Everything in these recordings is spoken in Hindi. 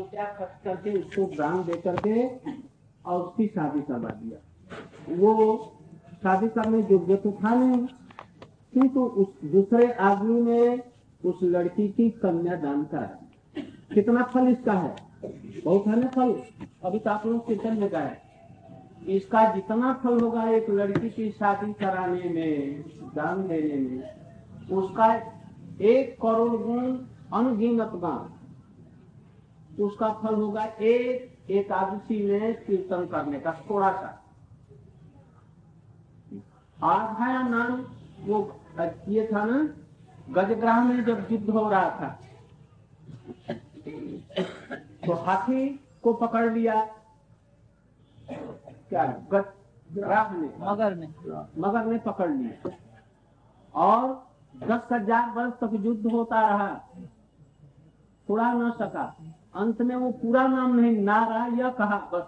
रुपया खर्च करके उसको ग्राम दे करके और उसकी शादी करवा दिया। वो शादी करने योग्य तो था नहीं, किंतु उस दूसरे आदमी ने उस लड़की की कन्या दान करा कितना फल इसका है? बहुत है ना फल? अभी तो आप लोग कीर्तन में गए। इसका जितना फल होगा एक लड़की की शादी कराने में, दान देने में, उसका एक करोड़ गुण अनगिनत दान उसका फल होगा एक एकादशी में कीर्तन करने का थोड़ा सा आधाया नाम वो ये था ना गजग्राह में जब युद्ध हो रहा था तो हाथी को पकड़ लिया। क्या गजग्राह ने? मगर ने। मगर ने पकड़ लिया। और दस हज़ार वर्ष तक युद्ध होता रहा। छुड़ा न सका। अंत में वो पूरा नाम नहीं नारा यह कहा बस।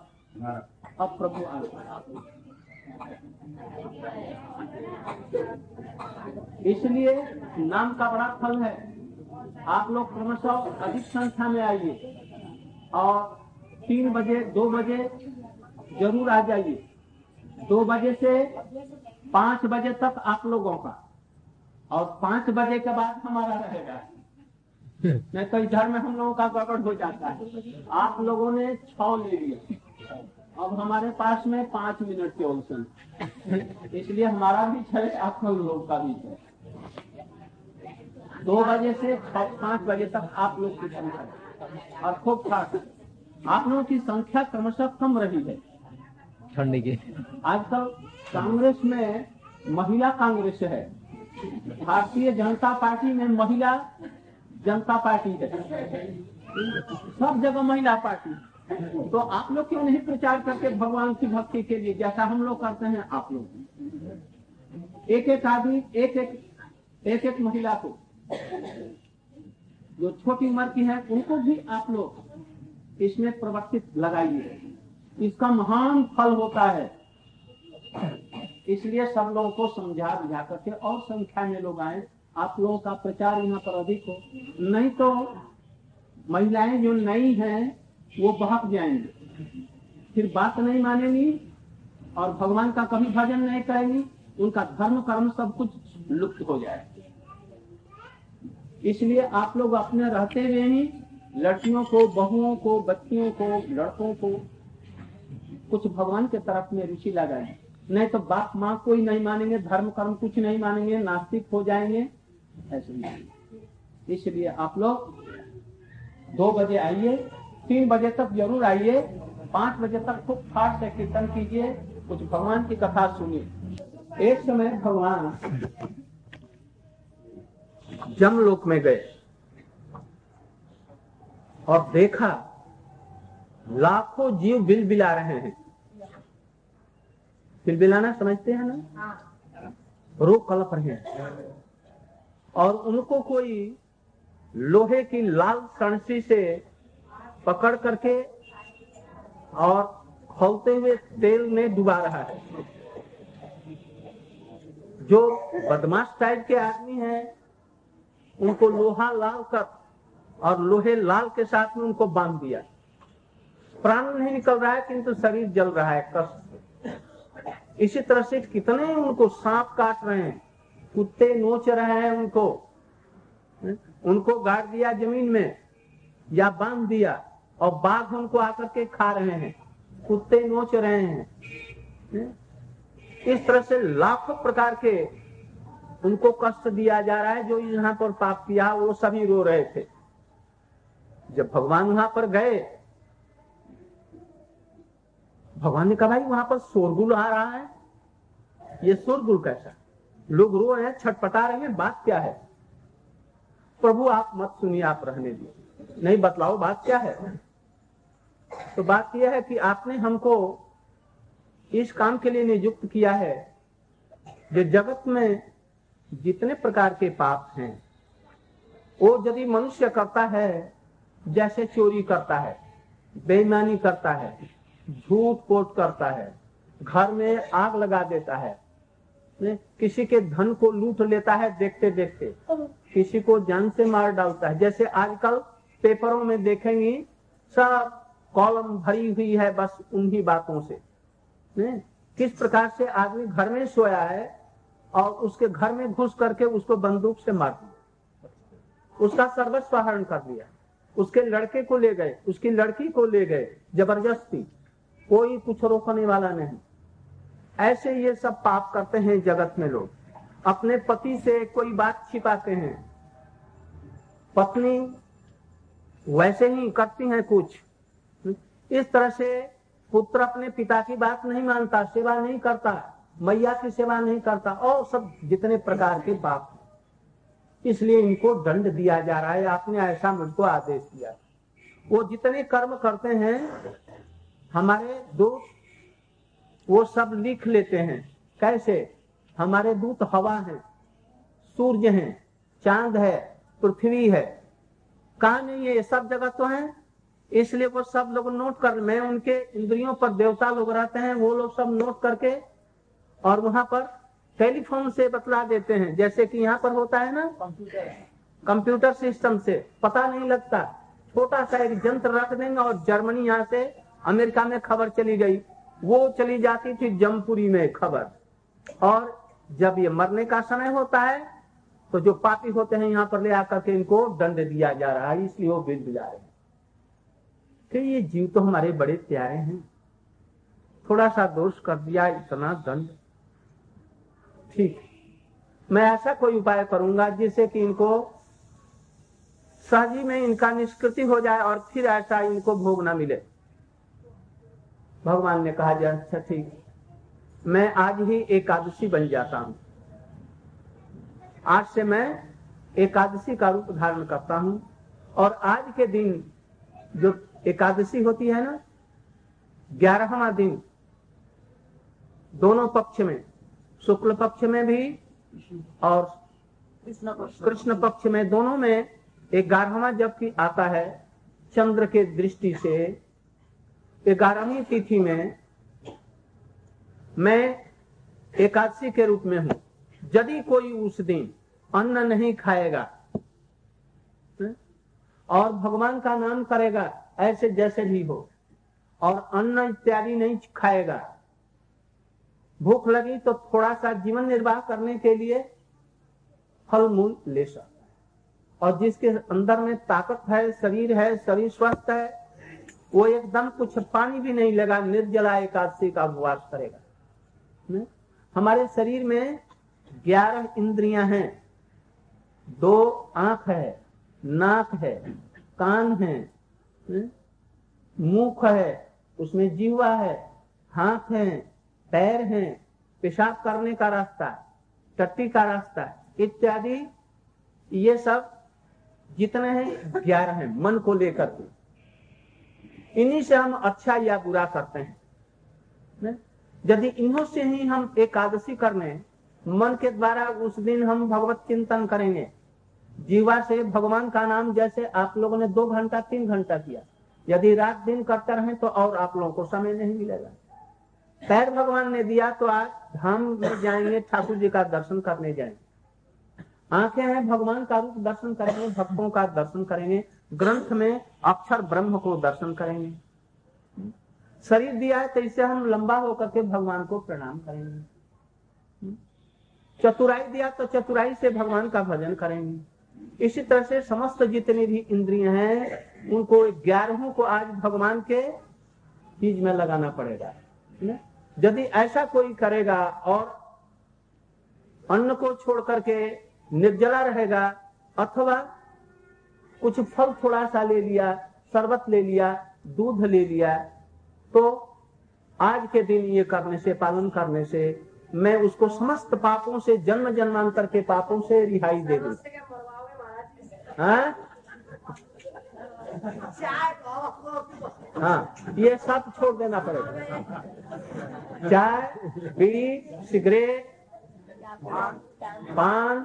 अब प्रभु आ इसलिए नाम का बड़ा फल है। आप लोग क्रमशः अधिक संख्या में आइए और तीन बजे दो बजे ज़रूर आ जाइए। दो बजे से पाँच बजे तक आप लोगों का। और पाँच बजे के बाद हमारा रहेगा। नहीं तो इधर में हम लोगों का गड़बड़ हो जाता है। आप लोगों ने छ ले लिया। अब हमारे पास में पाँच मिनट के ऑप्शन इसलिए हमारा भी चले आप लोग का भी चले दो बजे से पाँच बजे तक आप लोग की संख्या। और खूब खास आप लोगों की संख्या क्रमशः कम रही है। ठंडी की। आजकल कांग्रेस में महिला कांग्रेस है। भारतीय जनता पार्टी में महिला जनता पार्टी है। सब जगह महिला पार्टी। तो आप लोग क्यों नहीं प्रचार करके भगवान की भक्ति के लिए, जैसा हम लोग करते हैं, आप लोग? एक एक आदमी, एक एक एक एक महिला को, जो छोटी उम्र की है, उनको भी आप लोग इसमें प्रवर्तित लगाइए। इसका महान फल होता है। इसलिए सब लोगों को समझा बुझा करके और संख्या में लोग आए। आप लोगों का प्रचार यहाँ पर अधिक हो। नहीं तो महिलाएँ जो नई हैं, वो बहक जाएँगी। फिर बात नहीं मानेंगी और भगवान का कभी भजन नहीं करेंगी, उनका धर्म कर्म सब कुछ लुप्त हो जाए इसलिए आप लोग अपने रहते हुए ही लड़कियों को, बहुओं को, बच्चियों को, लड़कों को कुछ भगवान के तरफ़ में रुचि लगाए। नहीं तो बाप माँ कोई नहीं मानेंगे, धर्म कर्म कुछ नहीं मानेंगे, नास्तिक हो जाएँगे। ऐसे नहीं इसलिए आप लोग दो बजे आइए तीन बजे तक ज़रूर आइए पाँच बजे तक खूब फाट से कीर्तन कीजिए कुछ भगवान की कथा सुनिए। एक समय भगवान जमलोक में गए और देखा लाखों जीव बिल बिला रहे हैं। बिल बिलाना समझते हैं ना? रो कलप रहे हैं। और उनको कोई लोहे की लाल कणसी से पकड़ करके और खोलते हुए तेल में डुबा रहा है। जो बदमाश टाइप के आदमी हैं, उनको लोहा लाल कर और लोहे लाल के साथ में उनको बाँध दिया। प्राण नहीं निकल रहा है, किंतु शरीर जल रहा है, कष्ट इसी तरह से कितने उनको सांप काट रहे हैं। कुत्ते नोच रहे हैं उनको। उनको गाड़ दिया ज़मीन में, या बाँध दिया, और बाघ उनको आकर के खा रहे हैं। कुत्ते नोच रहे हैं। इस तरह से लाखों प्रकार के उनको कष्ट दिया जा रहा है, जो यहाँ पर पाप किया, वो सभी रो रहे थे। जब भगवान वहाँ पर गए, भगवान ने कहा, भाई, वहाँ पर शोरगुल आ रहा है। ये शोरगुल कैसा लोग रो रहे हैं, छटपटा रहे हैं, बात क्या है? प्रभु, आप मत सुनिए, आप रहने दीजिए। नहीं, बतलाओ, बात क्या है? तो बात यह है कि आपने हमको इस काम के लिए नियुक्त किया है जो जगत में जितने प्रकार के पाप हैं, वो यदि मनुष्य करता है, जैसे चोरी करता है, बेईमानी करता है झूठ पोट करता है, घर में आग लगा देता है किसी के धन को लूट लेता है देखते देखते। किसी को जान से मार डालता है। जैसे आजकल पेपरों में देखेंगी, सब कॉलम भरी हुई है बस उन्हीं बातों से। ने? किस प्रकार से आदमी घर में सोया है और उसके घर में घुस करके उसको बंदूक से मार दिया। उसका सर्वस्व हरण कर दिया उसके लड़के को ले गए, उसकी लड़की को ले गए, ज़बरदस्ती। कोई कुछ रोकने वाला नहीं। ऐसे ये सब पाप करते हैं जगत में लोग। अपने पति से कोई बात छिपाते हैं। पत्नी वैसे ही करती हैं कुछ। इस तरह से पुत्र अपने पिता की बात नहीं मानता, सेवा नहीं करता, मैया की सेवा नहीं करता, और सब जितने प्रकार के पाप इसलिए इनको दंड दिया जा रहा है। आपने ऐसा मुझको आदेश दिया। वो जितने कर्म करते हैं, हमारे दोस्त वो सब लिख लेते हैं। कैसे? हमारे दूत हवा है सूर्य है चाँद है पृथ्वी है। कहा नहीं है? ये सब जगह तो है। इसलिए वो सब लोग नोट कर मैं उनके इंद्रियों पर देवता लोग रहते हैं वो लोग सब नोट करके और वहाँ पर टेलीफोन से बतला देते हैं। जैसे कि यहाँ पर होता है ना कंप्यूटर सिस्टम से पता नहीं लगता। छोटा सा एक यंत्र रख देंगे और जर्मनी यहाँ से अमेरिका में खबर चली गई। वो चली जाती थी जमपुरी में खबर। और जब ये मरने का समय होता है तो जो पापी होते हैं यहाँ पर ले आकर के इनको दंड दिया जा रहा है, इसलिए वो बिल जा रहे हैं। कि ये जीव तो हमारे बड़े प्यारे हैं। थोड़ा सा दोष कर दिया, इतना दंड। ठीक। मैं ऐसा कोई उपाय करूँगा जिससे कि इनको सहजी में इनका निष्कृति हो जाए और फिर ऐसा इनको भोग ना मिले। भगवान ने कहा जाए अच्छा ठीक मैं आज ही एकादशी बन जाता हूँ। आज से मैं एकादशी का रूप धारण करता हूँ और आज के दिन जो एकादशी होती है ना ग्यारहवा दिन दोनों पक्ष में शुक्ल पक्ष में भी और कृष्ण पक्ष में। दोनों में ग्यारहवा जबकि आता है चंद्र के दृष्टि से ग्यारहवीं तिथि में मैं एकादशी के रूप में हूँ। यदि कोई उस दिन अन्न नहीं खाएगा, और भगवान का नाम करेगा, ऐसे जैसे भी हो, और अन्न इत्यादि नहीं खाएगा, भूख लगी तो थोड़ा सा जीवन निर्वाह करने के लिए फल मूल ले सकता है। और जिसके अंदर में ताकत है, शरीर है, शरीर स्वस्थ है वो एकदम कुछ पानी भी नहीं लगा, निर्जला एकादशी का उपवास करेगा। ने? हमारे शरीर में ग्यारह इंद्रियाँ हैं। दो आँख है, नाक है, कान है मुख है, उसमें जीवा है, हाथ है, पैर है, पेशाब करने का रास्ता टट्टी का रास्ता इत्यादि, ये सब जितने हैं, ग्यारह हैं, मन को लेकर के। इन्हीं से हम अच्छा या बुरा करते हैं। यदि इन्हों से ही हम एकादशी करने मन के द्वारा उस दिन हम भगवत चिंतन करेंगे। जीवा से भगवान का नाम जैसे आप लोगों ने दो घंटा, तीन घंटा किया। यदि रात दिन करते रहे तो और आप लोगों को समय नहीं मिलेगा। पैर भगवान ने दिया तो आज धाम में जाएँगे, ठाकुर जी का दर्शन करने जाएँगे। आँखें हैं, भगवान का रूप दर्शन करेंगे, भक्तों का दर्शन करेंगे, ग्रंथ में अक्षर ब्रह्म को दर्शन करेंगे। शरीर दिया है तो इससे हम लंबा होकर के भगवान को प्रणाम करेंगे। चतुराई दिया तो चतुराई से भगवान का भजन करेंगे। इसी तरह से समस्त जितनी भी इंद्रिय हैं, उनको ग्यारहों को आज भगवान के चीज़ में लगाना पड़ेगा यदि ऐसा कोई करेगा और अन्न को छोड़ करके निर्जला रहेगा अथवा कुछ फल थोड़ा सा ले लिया शरबत ले लिया दूध ले लिया तो आज के दिन ये करने से पालन करने से मैं उसको समस्त पापों से जन्म जन्मांतर के पापों से रिहाई दे दू। हाँ? हाँ ये सब छोड़ देना पड़ेगा। चाय बीड़ी सिगरेट पान,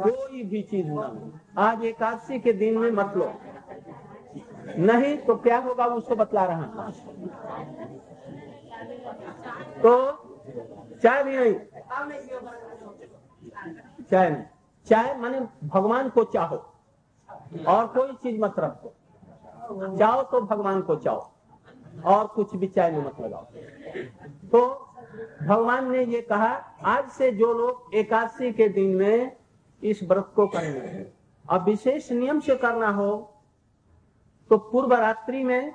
कोई भी चीज़ ना हो। आज एकादशी के दिन में मत लो। नहीं तो क्या होगा उसको बतला रहा तो चाय भी नहीं। चाय नहीं। चाय माने भगवान को चाहो और कोई चीज़ मत रखो। चाहो तो भगवान को चाहो और कुछ भी चाय में मत लगाओ। तो भगवान ने ये कहा, आज से जो लोग एकादशी के दिन में इस व्रत को करेंगे, अब विशेष नियम से करना हो तो पूर्व रात्रि में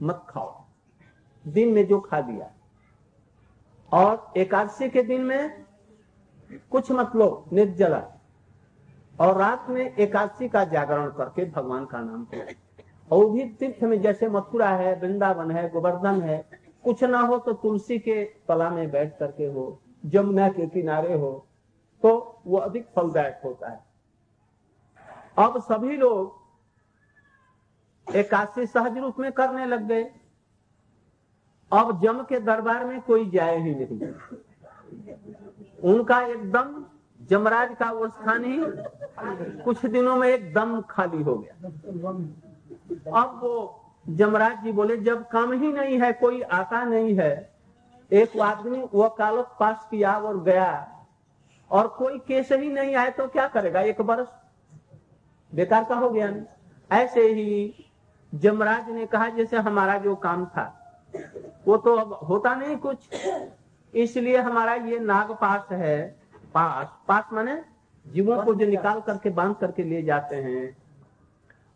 मत खाओ। दिन में जो खा दिया और एकादशी के दिन में कुछ मत लो निर्जला और रात में एकादशी का जागरण करके भगवान का नाम करो। और भी तीर्थ में जैसे मथुरा है, वृंदावन है, गोवर्धन है कुछ ना हो तो तुलसी के तला में बैठ करके हो, जमुना के किनारे हो तो वो अधिक फलदायक होता है। अब सभी लोग एकादशी सहज रूप में करने लग गए। अब जम के दरबार में कोई जाए ही नहीं। उनका एकदम जमराज का वो स्थान ही कुछ दिनों में एकदम खाली हो गया। अब वो जमराज जी बोले, जब काम ही नहीं है, कोई आता नहीं है। एक आदमी वो कालक पास किया और गया, और कोई केस ही नहीं आए तो क्या करेगा? एक बरस। बेकार का हो गया ऐसे ही जमराज ने कहा, जैसे हमारा जो काम था, वो तो अब होता नहीं कुछ। इसलिए हमारा ये नाग पास है, पास। पास माने जीवों को जो निकाल करके, बाँध करके ले जाते हैं।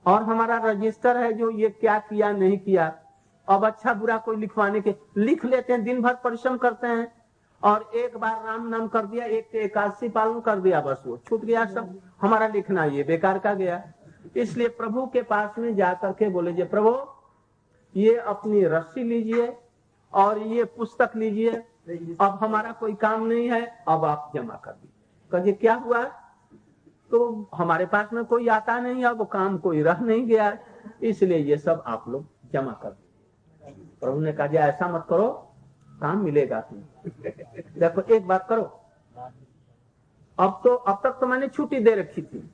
और हमारा रजिस्टर है जो ये क्या किया, नहीं किया। अब अच्छा बुरा कोई लिखवाने के, लिख लेते हैं, दिन भर परिश्रम करते हैं। और एक बार राम नाम कर दिया, एक एकादशी पालन कर दिया, बस वो छूट गया सब। हमारा लिखना ये बेकार का गया। इसलिए प्रभु के पास में जा करके बोले प्रभु, ये अपनी रस्सी लीजिए और ये पुस्तक लीजिए। अब हमारा कोई काम नहीं है, अब आप जमा कर दीजिए। क्या हुआ? तो हमारे पास में कोई आता नहीं, अब काम कोई रह नहीं गया। इसलिए ये सब आप लोग जमा कर प्रभु ने कहा ऐसा मत करो, काम मिलेगा तुम देखो, एक बात करो। अब तो अब तक तो मैंने छुट्टी दे रखी थी।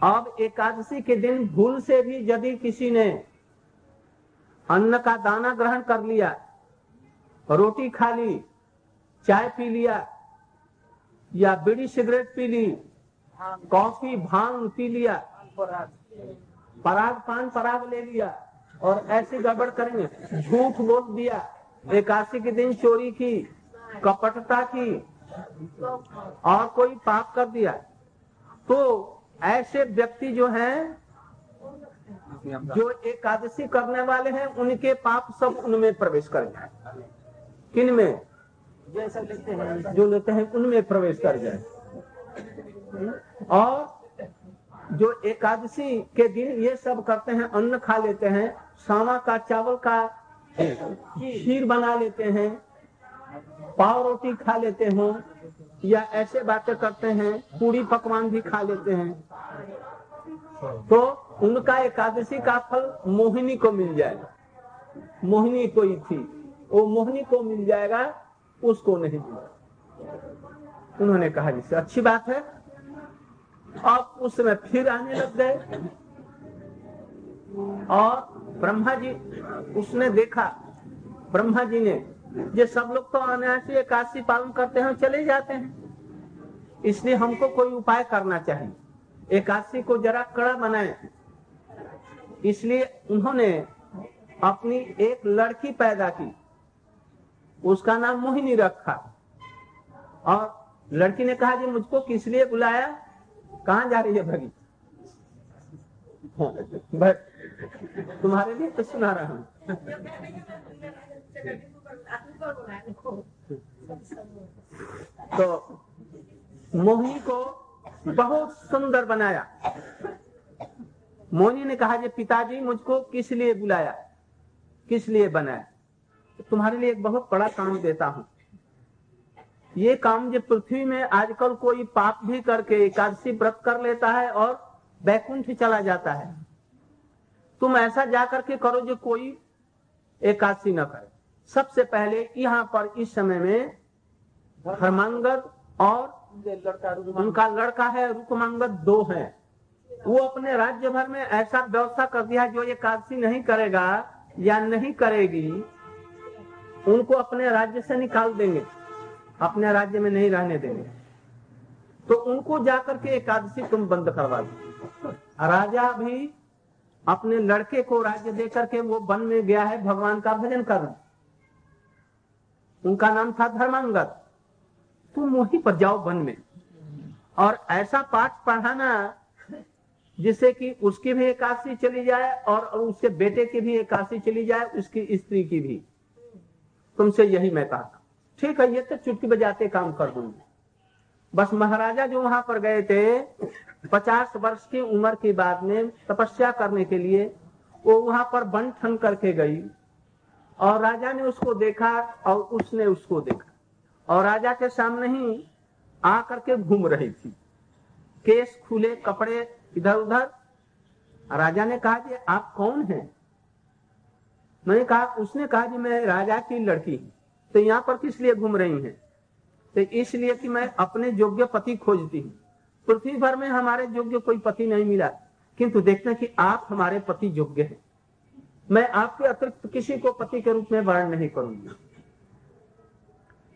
अब एकादशी के दिन भूल से भी यदि किसी ने अन्न का दाना ग्रहण कर लिया, रोटी खा ली, चाय पी लिया, या बीड़ी सिगरेट पी ली कॉफ़ी भाँग पी लिया। पराग पान पराग ले लिया और ऐसी गड़बड़ करेंगे। झूठ बोल दिया। एकादशी के दिन चोरी की, कपटता की और कोई पाप कर दिया। तो ऐसे व्यक्ति जो हैं, जो एकादशी करने वाले हैं, उनके पाप सब उनमें प्रवेश कर जाए किन में जो लेते हैं, उनमें प्रवेश कर जाए और जो एकादशी के दिन ये सब करते हैं, अन्न खा लेते हैं सामा का, चावल का खीर बना लेते हैं पाव रोटी खा लेते हो, या ऐसे बातें करते हैं पूरी पकवान भी खा लेते हैं। तो उनका एकादशी का फल मोहिनी को मिल जाएगा मोहिनी कोई थी, वो मोहिनी को मिल जाएगा, उसको नहीं मिला। उन्होंने कहा जिससे अच्छी बात है अब उस समय फिर आने लग गए। और ब्रह्मा जी, उसने देखा, ब्रह्मा जी ने, ये सब लोग तो अनायासी एकादशी पालन करते हैं चले जाते हैं। इसलिए हमको कोई उपाय करना चाहिए। एकादशी को जरा कड़ा बनाए। इसलिए उन्होंने अपनी एक लड़की पैदा की। उसका नाम मोहिनी रखा। और लड़की ने कहा, जी, मुझको किस लिए बुलाया? कहा जा रही है भगी? हाँ, तुम्हारे लिए तो सुना रहा हूँ। तो मोहिनी को बहुत सुंदर बनाया। मोहिनी ने कहा जी पिताजी मुझको किस लिए बुलाया? किस लिए बनाया? तो तुम्हारे लिए एक बहुत बड़ा काम देता हूँ। ये काम जो पृथ्वी में आजकल कोई पाप भी करके एकादशी व्रत कर लेता है और बैकुंठ चला जाता है। तुम ऐसा जा करके करो जो कोई एकादशी न करे। सबसे पहले यहाँ पर इस समय में धर्मांगद और लड़का उनका लड़का है रुकमांगद दो है। वो अपने राज्य भर में ऐसा व्यवस्था कर दिया जो ये कादशी नहीं करेगा या नहीं करेगी, उनको अपने राज्य से निकाल देंगे। अपने राज्य में नहीं रहने देंगे। तो उनको जाकर के एकादशी तुम बंद करवा दो। राजा भी अपने लड़के को राज्य दे करके वो वन में गया है, भगवान का भजन करने उनका नाम था धर्मांगत तुम वहीं पर जाओ वन में। और ऐसा पाठ पढ़ाना जिससे कि उसकी भी एकादशी चली जाए और उसके बेटे की भी एकादशी चली जाए, उसकी स्त्री की भी। तुमसे यही मैं कहा ठीक है, ये तो चुटकी बजाते काम कर दूँगी। बस महाराजा जो वहाँ पर गए थे, पचास वर्ष की उम्र की बाद में तपस्या करने के लिए, वो वहाँ पर बन ठन करके गई। और राजा ने उसको देखा और उसने उसको देखा। और राजा के सामने ही आ करके घूम रही थी। केस खुले, कपड़े इधर उधर राजा ने कहा कि आप कौन हैं? मैंने कहा, उसने कहा कि मैं राजा की लड़की हूँ। तो यहाँ पर किस लिए घूम रही हैं? तो इसलिए कि मैं अपने योग्य पति खोजती हूँ। पृथ्वी भर में हमारे योग्य कोई पति नहीं मिला किंतु देखते कि आप हमारे पति योग्य हैं। मैं आपके अतिरिक्त किसी को पति के रूप में वर्ण नहीं करूँगी।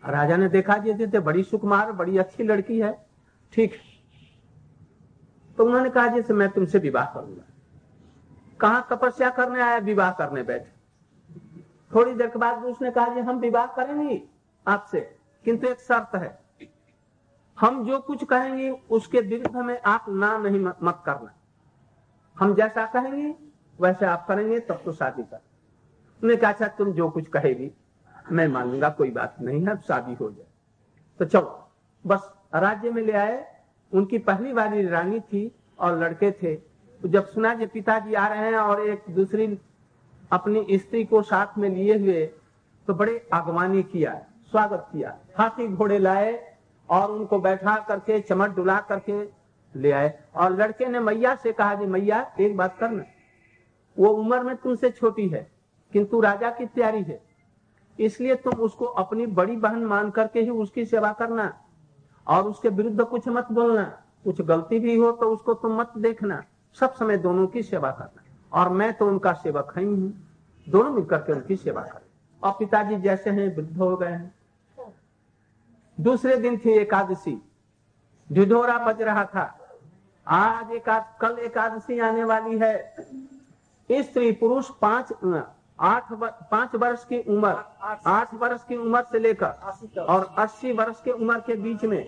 राजा ने देखा जी थे बड़ी सुकुमार, बड़ी अच्छी लड़की है। ठीक। तो उन्होंने कहा जैसे मैं तुमसे विवाह करूँगा। कहा तपस्या करने आया, विवाह करने बैठे। थोड़ी देर के बाद उसने कहा जी हम विवाह करेंगे आपसे। किंतु एक शर्त है, हम जो कुछ कहेंगे, उसके विरुद्ध में आप ना नहीं मत करना। हम जैसा कहेंगे, वैसे आप करेंगे, तब तो शादी कर। उन्हें कहा अच्छा तुम जो कुछ कहेगी, मैं मान लूँगा कोई बात नहीं है शादी हो जाए। तो चलो, बस राज्य में ले आए। उनकी पहली बारी रानी थी और लड़के थे। तो जब सुना कि पिताजी आ रहे हैं और एक दूसरी अपनी स्त्री को साथ में लिए हुए तो बड़े आगवानी किया, स्वागत किया। हाथी घोड़े लाए और उनको बैठा करके, चमट डुला करके ले आए। और लड़के ने मैया से कहा, जी मैया, एक बात करना। वो उम्र में तुमसे छोटी है, किंतु राजा की तैयारी है। इसलिए तुम उसको अपनी बड़ी बहन मान करके ही उसकी सेवा करना और उसके विरुद्ध कुछ मत बोलना। कुछ गलती भी हो तो उसको तुम मत देखना। सब समय दोनों की सेवा करना। और मैं तो उनका सेवक ही हूँ। दोनों मिलकर के उनकी सेवा करें। और पिताजी जैसे हैं, वृद्ध हो गए हैं। दूसरे दिन थी एकादशी। ढिढोरा बज रहा था। आज एकाद, कल एकादशी आने वाली है। स्त्री पुरुष पाँच, आठ पाँच वर्ष की उम्र, आठ वर्ष की उम्र से लेकर और अस्सी वर्ष के उम्र के बीच में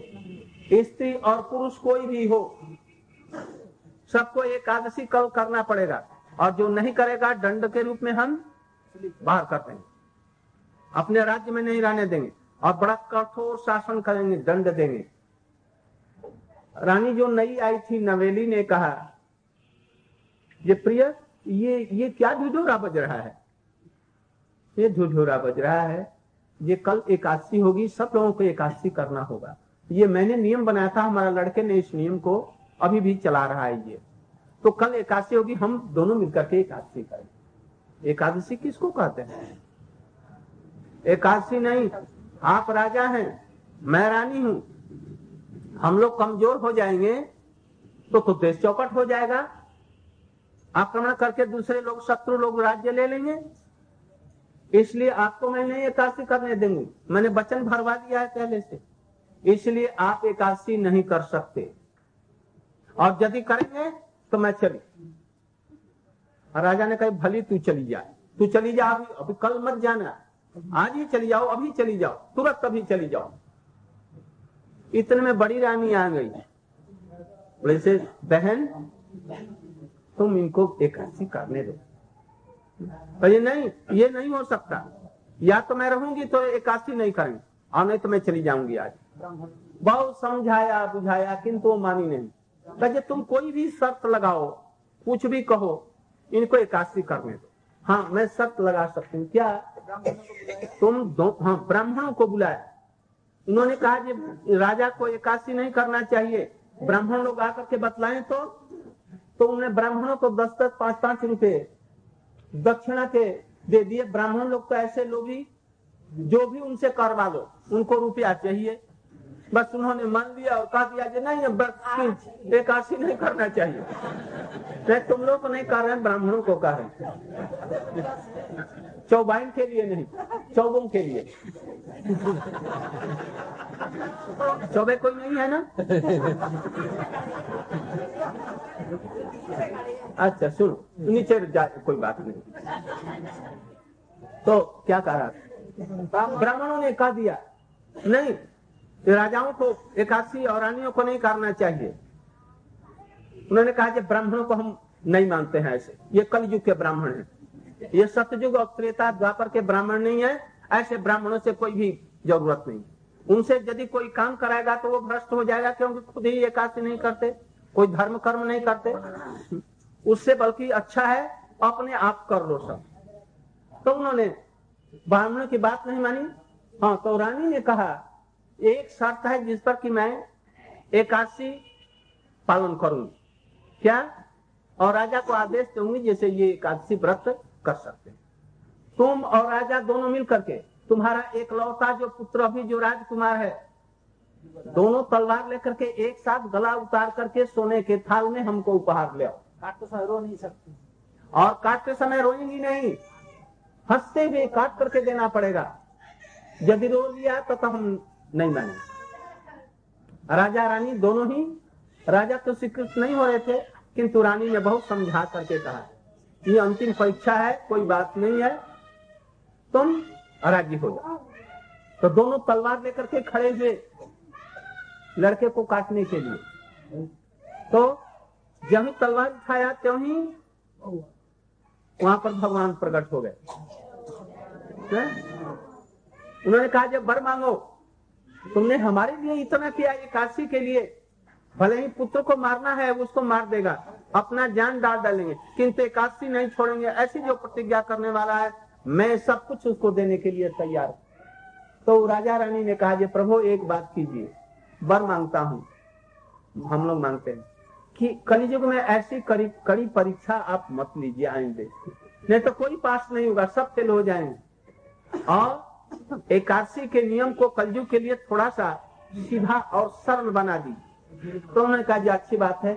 स्त्री और पुरुष कोई भी हो, सबको एकादशी कल करना पड़ेगा। और जो नहीं करेगा, दंड के रूप में हम बाहर कर देंगे। अपने राज्य में नहीं रहने देंगे और बड़ा कठोर शासन करेंगे, दंड देंगे। रानी जो नई आई थी, नवेली ने कहा, ये प्रिय, ये ये क्या झुझोरा बज रहा है? ये झुझोरा बज रहा है। ये कल एकादशी होगी, सब लोगों को एकादशी करना होगा। ये मैंने नियम बनाया था, हमारा लड़के ने इस नियम को अभी भी चला रहा है ये। तो कल एकादशी होगी, हम दोनों मिलकर के एकादशी करेंगे एकादशी किसको कहते हैं? एकादशी नहीं, आप राजा हैं, मैं रानी हूँ। हम लोग कमज़ोर हो जाएँगे तो तो देश चौपट हो जाएगा। आक्रमण करके दूसरे लोग, शत्रु लोग राज्य ले लेंगे। इसलिए आपको मैं नहीं एकादशी करने देंगे। मैंने वचन भरवा दिया है पहले से। इसलिए आप एकादशी नहीं कर सकते। और यदि करेंगे तो मैं चली। राजा ने कहा, भली तू चली जा। तू चली जा अभी अभी कल मत जाना। आज ही चली जाओ, अभी चली जाओ। तुरंत अभी चली जाओ। इतने में बड़ी रानी आ गई। वैसे बहन, तुम इनको एकादशी करने दो। तो ये नहीं ये नहीं हो सकता। या तो मैं रहूँगी तो एकादशी नहीं करेंगे। और नहीं तो मैं चली जाऊँगी आज। बहुत समझाया, बुझाया, किंतु वो मानी नहीं। कहे तुम कोई भी शर्त लगाओ, कुछ भी कहो, इनको एकादशी करने दो। हाँ मैं शर्त लगा सकती हूँ। क्या? तुम दो हाँ ब्राह्मणों को बुलाया। उन्होंने कहा कि राजा को एकादशी नहीं करना चाहिए। ब्राह्मण लोग आकर के बतलाए तो। तो उन्हें ब्राह्मणों को दस दस, पाँच पाँच रुपए दक्षिणा के दे दिए। ब्राह्मण लोग तो ऐसे लोग ही जो भी उनसे करवा लो, उनको रुपया चाहिए। बस उन्होंने मान लिया और कहा दिया नहीं एकादशी नहीं करना चाहिए। नहीं तुम लोग को नहीं कर रहे ब्राह्मणों को कह रहे चौबाइन के लिए नहीं चौबों के लिए। चौबे कोई नहीं है ना? अच्छा सुनो नीचे जा कोई बात नहीं। तो क्या कह? रहा ब्राह्मणों ने कह दिया नहीं राजाओं को, एकादशी और रानियों को नहीं करना चाहिए। उन्होंने कहा कि ब्राह्मणों को हम नहीं मानते हैं ऐसे। ये कलयुग के ब्राह्मण हैं। ये सत्ययुग और त्रेता द्वापर के ब्राह्मण नहीं है। ऐसे ब्राह्मणों से कोई भी ज़रूरत नहीं। उनसे यदि कोई काम कराएगा तो वो भ्रष्ट हो जाएगा क्योंकि खुद ही एकादशी नहीं करते, कोई धर्म कर्म नहीं करते। उससे बल्कि अच्छा है, अपने आप कर लो सब। तो उन्होंने ब्राह्मणों की बात नहीं मानी। हाँ तो रानी ने कहा एक शर्त है जिस पर कि मैं एकादशी पालन करूँगी। क्या? और राजा को आदेश दूँगी जैसे ये एकादशी व्रत कर सकते तुम और राजा दोनों मिल करके तुम्हारा एक लौता जो पुत्र अभी जो राजकुमार है दोनों तलवार लेकर के एक साथ गला उतार करके सोने के थाल में हमको उपहार ले आओ। काटते समय रो नहीं सकती। और काटते समय रोएँगी नहीं हँसते हुए काट करके देना पड़ेगा। यदि रो लिया तो, तो हम नहीं माने। राजा रानी दोनों ही राजा तो स्वीकृत नहीं हो रहे थे, किंतु रानी ने बहुत समझा करके कहा, ये अंतिम परीक्षा है, कोई बात नहीं है, तुम राज़ी हो जाओ। तो दोनों तलवार लेकर के खड़े हुए लड़के को काटने के लिए। तो जब तलवार उठाया, त्यों ही वहाँ पर भगवान प्रकट हो गए। उन्होंने कहा, जब बर मांगो तुमने हमारे लिए इतना किया ये काशी के लिए। भले ही पुत्र को मारना है उसको मार देगा। अपना जान डाल डालेंगे। किंतु एकादशी नहीं छोड़ेंगे। ऐसी जो प्रतिज्ञा करने वाला है, मैं सब कुछ उसको देने के लिए तैयार तो राजा रानी ने कहा प्रभु, एक बात कीजिए। बर माँगता हूँ। हम लोग मांगते हैं कि कलिजुग में ऐसी कड़ी कड़ी परीक्षा आप मत लीजिए, आएँगे। नहीं तो कोई पास नहीं होगा, सब फेल हो जाएँगे। और एकादशी के नियम को कलयुग के लिए थोड़ा सा सीधा और सरल बना दी तो उन्होंने कहा जी, अच्छी बात है।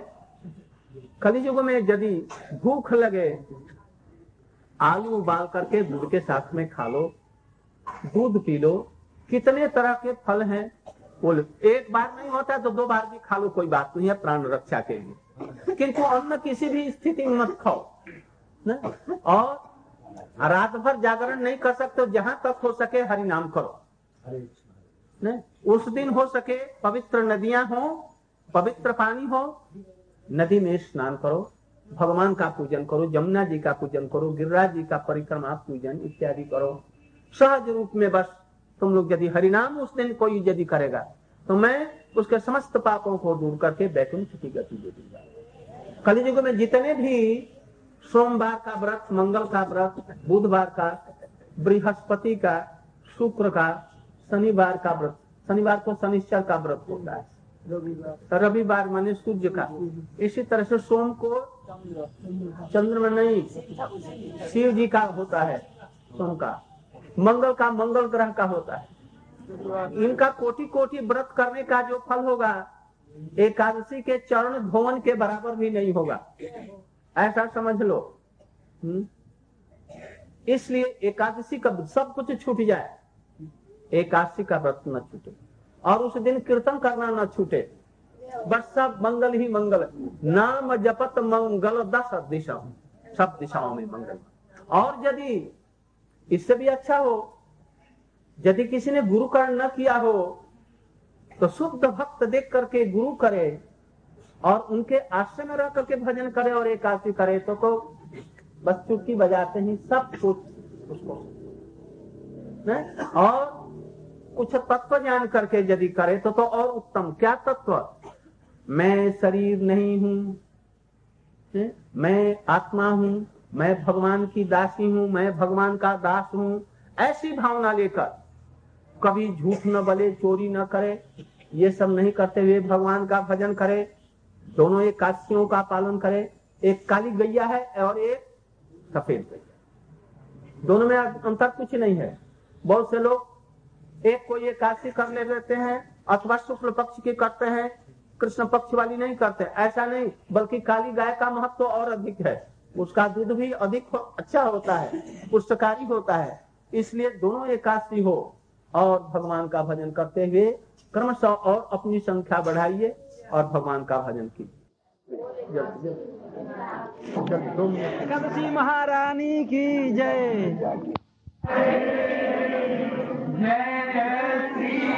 कलिजुग में यदि भूख लगे, आलू उबाल करके दूध के साथ में खा लो, दूध पी लो, कितने तरह के फल हैं बोले एक बार नहीं होता तो दो बार भी खा लो, कोई बात नहीं है, प्राण रक्षा के लिए। किंतु अन्न किसी भी स्थिति में मत खाओ, न? और रात भर जागरण नहीं कर सकते जहाँ तक हो सके हरि नाम करो न? उस दिन हो सके पवित्र नदियाँ हो पवित्र पानी हो नदी में स्नान करो भगवान का पूजन करो जमुना जी का पूजन करो गिरिराज जी का परिक्रमा पूजन इत्यादि करो सहज रूप में बस तुम लोग यदि हरिनाम उस दिन कोई यदि करेगा तो मैं उसके समस्त पापों को दूर करके बैकुंठ की गति दे दूँगा कलियुग में जितने भी सोमवार का व्रत मंगल का व्रत बुधवार का बृहस्पति का शुक्र का शनिवार का व्रत। शनिवार को शनिश्चर का व्रत होता है। रविवार। माने सूर्य का। इसी तरह से सोम को चंद्रमा नहीं शिव जी का होता है सोम का। मंगल का मंगल ग्रह का होता है। इनका कोटि कोटि व्रत करने का जो फल होगा एकादशी के चरण धोवन के बराबर भी नहीं होगा। ऐसा समझ लो। हम्म? इसलिए एकादशी का सब कुछ छूट जाए। एकादशी का व्रत न छूटे और उस दिन कीर्तन करना न छूटे। बस सब मंगल ही मंगल। नाम जपत मंगल दस दिशा सब दिशाओं में मंगल। और यदि इससे भी अच्छा हो, यदि किसी ने गुरु कर्ण न किया हो तो शुद्ध भक्त देख करके गुरु करे। और उनके आश्रय में रह करके भजन करे और एकादशी करे तो को बस चुटकी बजाते ही, सब कुछ उसको। और कुछ तत्व जान करके यदि करे तो तो और उत्तम। क्या तत्व? मैं शरीर नहीं हूँ? मैं आत्मा हूँ, मैं भगवान की दासी हूँ, मैं भगवान का दास हूँ। ऐसी भावना लेकर कभी झूठ न बोले, चोरी न करे, ये सब नहीं करते हुए भगवान का भजन करे। दोनों एक काशियों का पालन करें। एक काली गैया है और एक सफ़ेद गैया। दोनों में अंतर कुछ नहीं है। बहुत से लोग एक को ये काशी कर ले लेते हैं अथवा शुक्ल पक्ष की करते हैं। कृष्ण पक्ष वाली नहीं करते। ऐसा नहीं बल्कि काली गाय का महत्व तो और अधिक है। उसका दूध भी अधिक हो, अच्छा होता है पुष्टकारी होता है। इसलिए दोनों एकादशी हो और भगवान का भजन करते हुए क्रमशः और अपनी संख्या बढ़ाइए। और भगवान का भजन कीजिए। महारानी की जय। जय श्री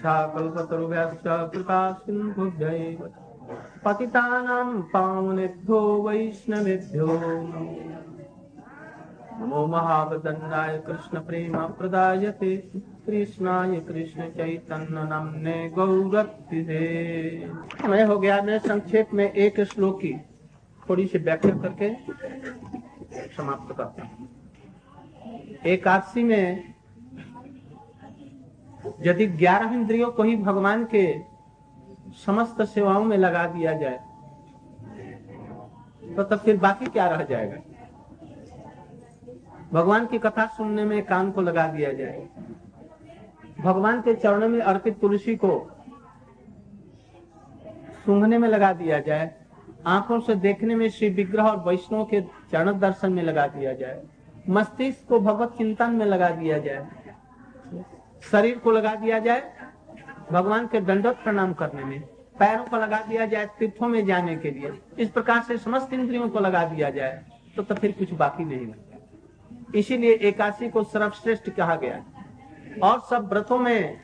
नमः वंशाकल्पतरुभ्यश्च कृपा सिन्धुभ्यैव पतितानां पावनेभ्यो वैष्णवेभ्यो नमो। महावदन्नाय कृष्ण प्रेम प्रदायते कृष्णाय कृष्ण चैतन्य नामने गौरक्तिदे समय हो गया मैं संक्षेप में एक श्लोक की। थोड़ी सी व्याख्या करके समाप्त करता हूँ। एकादशी में यदि ग्यारह इंद्रियों को ही भगवान के समस्त सेवाओं में लगा दिया जाए तो तब फिर बाकी क्या रह जाएगा? भगवान की कथा सुनने में कान को लगा दिया जाए। भगवान के चरणों में अर्पित तुलसी को सूंघने में लगा दिया जाए। आँखों से देखने में श्री विग्रह और वैष्णव के चरण दर्शन में लगा दिया जाए। मस्तिष्क को भगवत चिंतन में लगा दिया जाए। शरीर को लगा दिया जाए भगवान के दंडोत प्रणाम करने में पैरों को लगा दिया जाए तीर्थों में जाने के लिए इस प्रकार से समस्त इंद्रियों को लगा दिया जाए तो, तो फिर कुछ बाकी नहीं रहता इसीलिए एकादशी को सर्वश्रेष्ठ कहा गया। और सब व्रतों में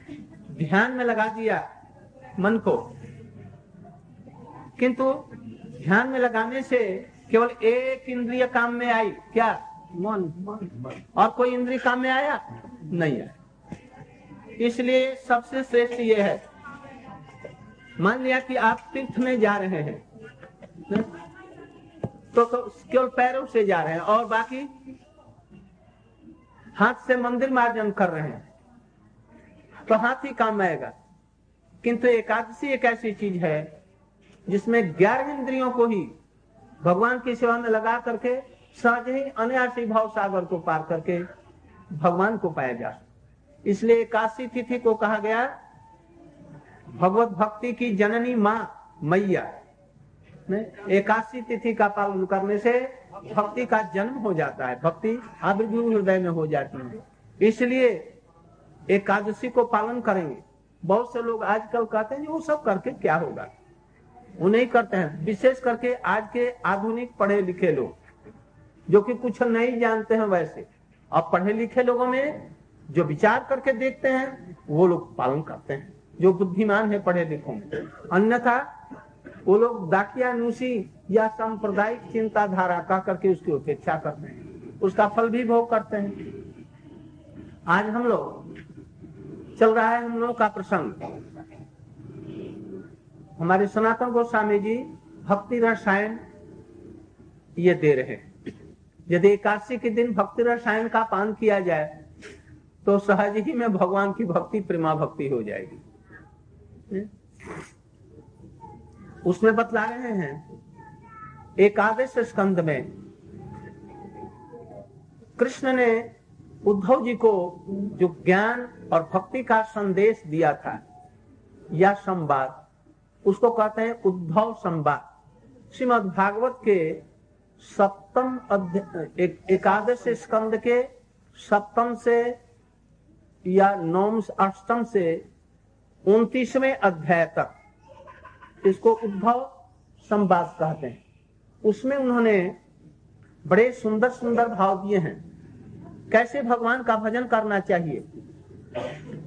ध्यान में लगा दिया मन को। किंतु ध्यान में लगाने से केवल एक इंद्रिय काम में आई क्या? मन। और कोई इंद्रिय काम में आया? नहीं आया। इसलिए सबसे श्रेष्ठ ये है। मान लिया कि आप तीर्थ में जा रहे हैं। तो, केवल पैरों से जा रहे हैं और बाकी हाथ से मंदिर मार्जन कर रहे हैं। तो हाथ ही काम आएगा। किंतु एकादशी एक ऐसी चीज़ है जिसमें ग्यारह इंद्रियों को ही भगवान की सेवा में लगा करके सहज ही अनायासी भाव सागर को पार करके भगवान को पाया जा इसलिए एकादशी तिथि को कहा गया भगवत भक्ति की जननी माँ मैया। एकादशी तिथि का पालन करने से भक्ति का जन्म हो जाता है। भक्ति आविर्भूत हृदय में हो जाती है। इसलिए एकादशी को पालन करेंगे। बहुत से लोग आजकल कहते हैं, वो सब करके क्या होगा? वो नहीं करते हैं। विशेष करके आज के आधुनिक पढ़े लिखे लोग, जो कि कुछ नहीं जानते हैं वैसे। अब पढ़े लिखे लोगों में जो विचार करके देखते हैं, वो लोग पालन करते हैं। जो बुद्धिमान है, पढ़े लिखो अन्यथा, वो लोग दाकियानुसी या सांप्रदायिक चिंताधारा कह करके उसकी उपेक्षा करते हैं। उसका फल भी भोग करते हैं। आज हम लोग, चल रहा है हम लोगों का प्रसंग। हमारे सनातन गोस्वामी जी भक्ति रसायन ये दे रहे हैं। यदि एकादशी के दिन भक्ति रसायन का पान किया जाए तो सहज ही में भगवान की भक्ति प्रेमा भक्ति हो जाएगी। उसमें बतला रहे हैं एकादश स्कंद में कृष्ण ने उद्धव जी को जो ज्ञान और भक्ति का संदेश दिया था या संवाद उसको कहते हैं उद्धव संवाद। श्रीमद भागवत के सप्तम अध्याय एक, एकादश स्कंद के सप्तम से या नौम अष्टम से उनतीसवें अध्याय तक इसको उद्भव संवाद कहते हैं। उसमें उन्होंने बड़े सुंदर सुंदर भाव दिए हैं। कैसे भगवान का भजन करना चाहिए?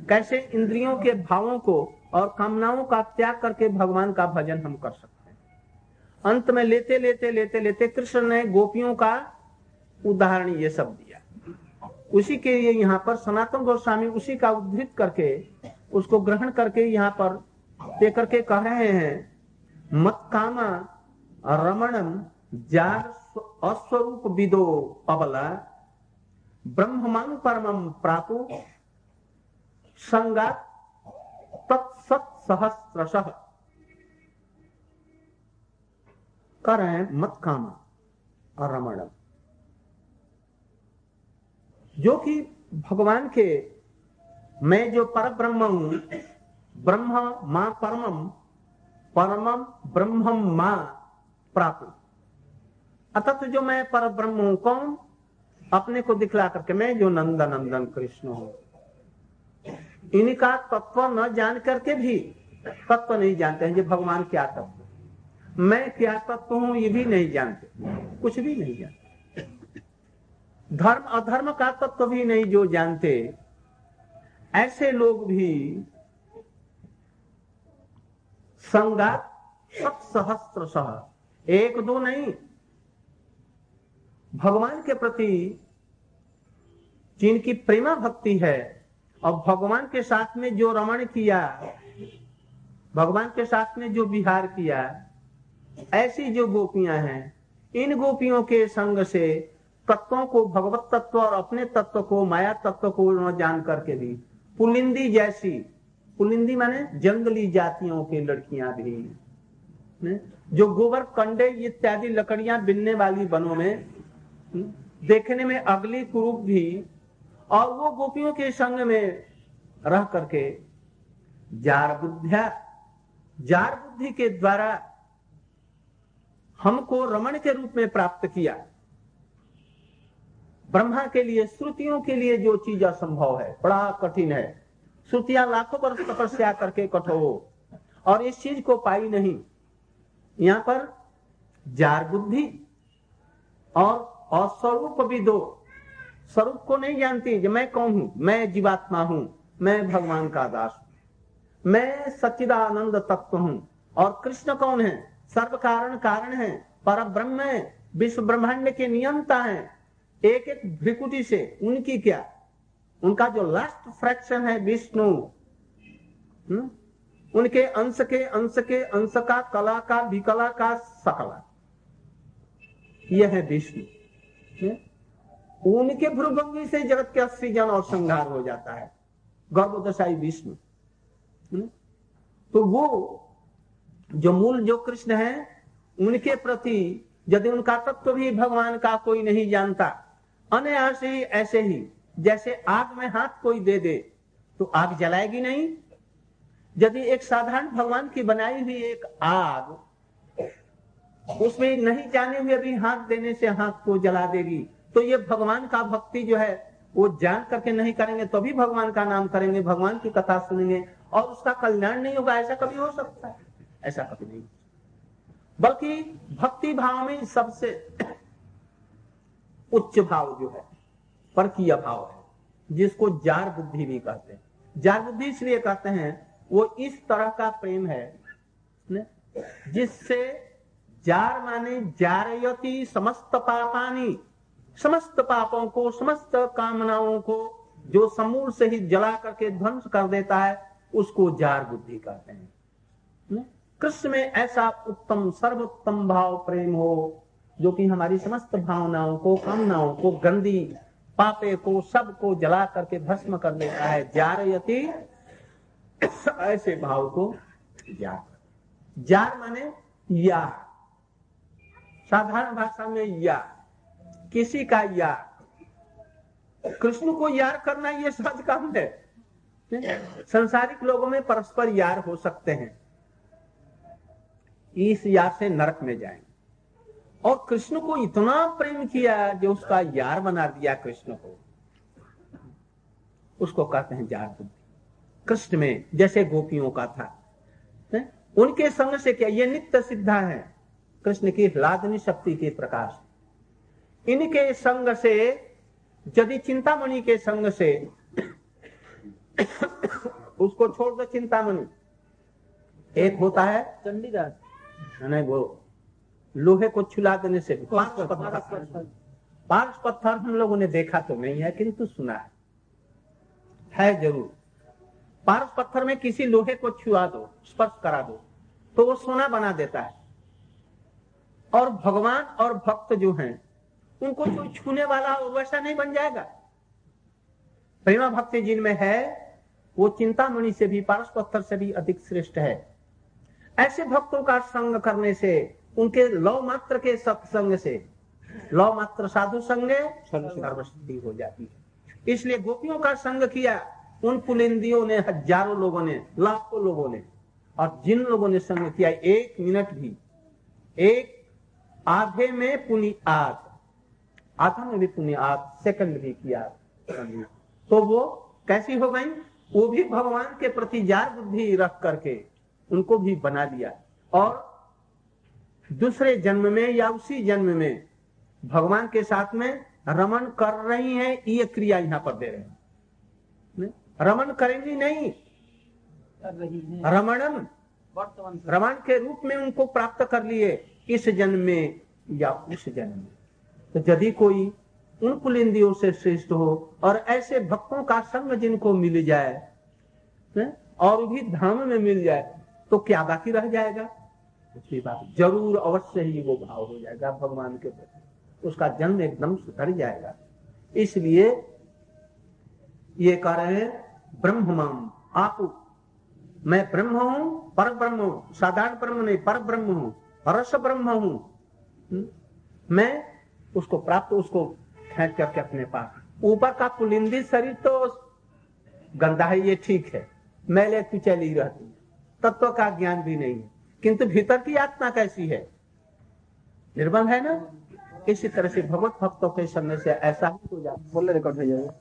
कैसे इंद्रियों के भावों को और कामनाओं का त्याग करके भगवान का भजन हम कर सकते हैं? अंत में लेते लेते लेते लेते कृष्ण ने गोपियों का उदाहरण ये सब दिया। उसी के लिए यहाँ पर सनातन गोस्वामी उसी का उद्धृत करके, उसको ग्रहण करके यहाँ पर दे करके कह रहे हैं, मत कामा रमणम जार अस्वरूप विदो अबला ब्रह्ममान परमम प्रापु संगात तत्सत सहस्रश कर रहे हैं, मत कामा रमणम जो कि भगवान के, मैं जो पर ब्रह्म हूँ, ब्रह्म माँ परमम परमम ब्रह्मम माँ प्राप्त। अतः जो मैं पर ब्रह्म हूँ, कौन? अपने को दिखला करके मैं जो नंद नंदन कृष्ण हूँ। इनका तत्व न जान करके भी तत्व नहीं जानते हैं जो भगवान क्या तत्व? मैं क्या तत्व हूँ, ये भी नहीं जानते। कुछ भी नहीं जानते। धर्म, अधर्म का तत्व भी नहीं जो जानते। ऐसे लोग भी संगात सत्सहस्त्र सह। एक दो नहीं। भगवान के प्रति जिनकी प्रेमा भक्ति है, और भगवान के साथ में जो रमण किया, भगवान के साथ में जो विहार किया, ऐसी जो गोपियाँ हैं, इन गोपियों के संग से तत्वों को, भगवत तत्व और अपने तत्व को, माया तत्व को न जान करके भी पुलिंदी जैसी, पुलिंदी माने जंगली जातियों की लड़कियाँ भी। ने? जो गोबर कंडे इत्यादि लकड़ियाँ बिनने वाली बनों में देखने में अगली कुरूप भी, और वो गोपियों के संग में रह करके जार बुद्धिया, जार बुद्धि के द्वारा हमको रमण के रूप में प्राप्त किया। ब्रह्मा के लिए, श्रुतियों के लिए जो चीज़ असंभव है, बड़ा कठिन है। श्रुतियाँ लाखों वर्ष तपस्या करके कठोर और इस चीज़ को पाई नहीं। यहाँ पर जार बुद्धि और अस्वरूप भी दो। स्वरूप को नहीं जानती मैं कौन हूँ? मैं जीवात्मा हूँ, मैं भगवान का दास हूँ। मैं सच्चिदानंद तत्व हूँ, और कृष्ण कौन है? सर्व कारण कारण है पर ब्रह्म विश्व ब्रह्मांड के नियंता है। एक एक भ्रिकुटी से उनकी क्या उनका जो लास्ट फ्रैक्शन है विष्णु हम्म? उनके अंश के अंश के अंश का कला का विकला का सकला यह है विष्णु हम्म? उनके भ्रुभंगी से जगत का सृजन और संहार हो जाता है गर्भदशाई विष्णु हम्म? तो वो जो मूल जो कृष्ण है, उनके प्रति यदि उनका तत्व भी भगवान का कोई नहीं जानता अनायास ही, ऐसे ही। जैसे आग में हाथ कोई दे दे तो आग जलाएगी नहीं। यदि एक साधारण भगवान की बनाई हुई एक आग, उसमें नहीं जाने हुए भी हाथ देने से हाथ को जला देगी तो ये भगवान का भक्ति जो है, वो जान करके नहीं करेंगे तो भी भगवान का नाम करेंगे, भगवान की कथा सुनेंगे, और उसका कल्याण नहीं होगा, ऐसा कभी हो सकता है। ऐसा कभी नहीं। बल्कि भक्ति भाव में सबसे उच्च भाव जो है, परकीय भाव है, जिसको जार बुद्धि भी कहते हैं जार बुद्धि इसलिए कहते हैं, वो इस तरह का प्रेम है? जिससे जार माने जारयति समस्त पापानी, समस्त पापों को, समस्त कामनाओं को, जो समूल से ही जला करके ध्वंस कर देता है, उसको जार बुद्धि कहते हैं कृष्ण में ऐसा उत्तम, सर्वोत्तम भाव प्रेम हो जो कि हमारी समस्त भावनाओं को, कामनाओं को, गंदी पापे को सबको जला करके भस्म कर देता है। जार यति ऐसे भाव को जार जार माने या। साधारण भाषा में या। किसी का या। कृष्ण को यार करना ये सहज काम है? संसारिक लोगों में परस्पर यार हो सकते हैं। इस यार से नरक में जाएँगे। और कृष्ण को इतना प्रेम किया जो उसका यार बना दिया कृष्ण को। उसको कहते हैं जार बुद्धि। कृष्ण में जैसे गोपियों का था। है? उनके संग से क्या ये नित्य सिद्धा है? कृष्ण की लादनी शक्ति के प्रकाश। इनके संग से यदि चिंतामणि के संग से उसको छोड़ दो चिंतामणि। एक होता है? चंडीदास। नहीं वो लोहे को छुला देने से भी पाँच पत्थर। पाँच पत्थर हम लोगों ने देखा तो नहीं है किंतु सुना है। है ज़रूर। पारस पत्थर में किसी लोहे को छुआ दो स्पर्श करा दो तो वो सोना बना देता है। और भगवान और भक्त जो हैं उनको जो छूने वाला हो वैसा नहीं बन जाएगा। प्रेमा भक्ति जिनमें है वो चिंतामणि से भी पारस पत्थर से भी अधिक श्रेष्ठ है। ऐसे भक्तों का संग करने से उनके लौ मात्र के सत्संग से। लौ मात्र साधु संग। हो जाती है। इसलिए गोपियों का संग किया उन पुलिंदियों ने हज़ारों लोगों ने लाखों लोगों ने और जिन लोगों ने संग किया एक मिनट भी एक आधे में पुनि आध आधा में भी पुण्य आध सेकंड भी किया तो वो कैसी हो गई? वो भी भगवान के प्रति जार बुद्धि रख करके उनको भी बना दिया और दूसरे जन्म में या उसी जन्म में भगवान के साथ में रमन कर रही है ये क्रिया यहाँ पर दे रहे हैं। रमन करेंगी नहीं। कर रही है। रमणन वर्तमान रमन के रूप में उनको प्राप्त कर लिए इस जन्म में या उस जन्म में। तो यदि कोई उन पुलिंदियों से श्रेष्ठ हो और ऐसे भक्तों का संग जिनको मिल जाए ने? और भी धर्म में मिल जाए तो क्या बाकी रह जाएगा? कुछ बात ज़रूर अवश्य ही वो भाव हो जाएगा, भगवान के प्रति। उसका जन्म एकदम सुधर जाएगा। इसलिए ये कह रहे हैं ब्रह्म आप। मैं ब्रह्म हूँ पर ब्रह्म हूँ, साधारण ब्रह्म नहीं पर ब्रह्म हूँ रस ब्रह्म हूँ। हम्म? मैं उसको प्राप्त, उसको खेच करके अपने पास। ऊपर का पुलिंदी शरीर तो गंदा है, ये ठीक है। मैले कुचली रहती तत्व का ज्ञान भी नहीं है। किंतु भीतर की आत्मा कैसी है? निर्बल है ना? इसी तरह से भगवत भक्तों के समय से ऐसा ही हो जाता बोले रिकॉर्ड हो जाएगा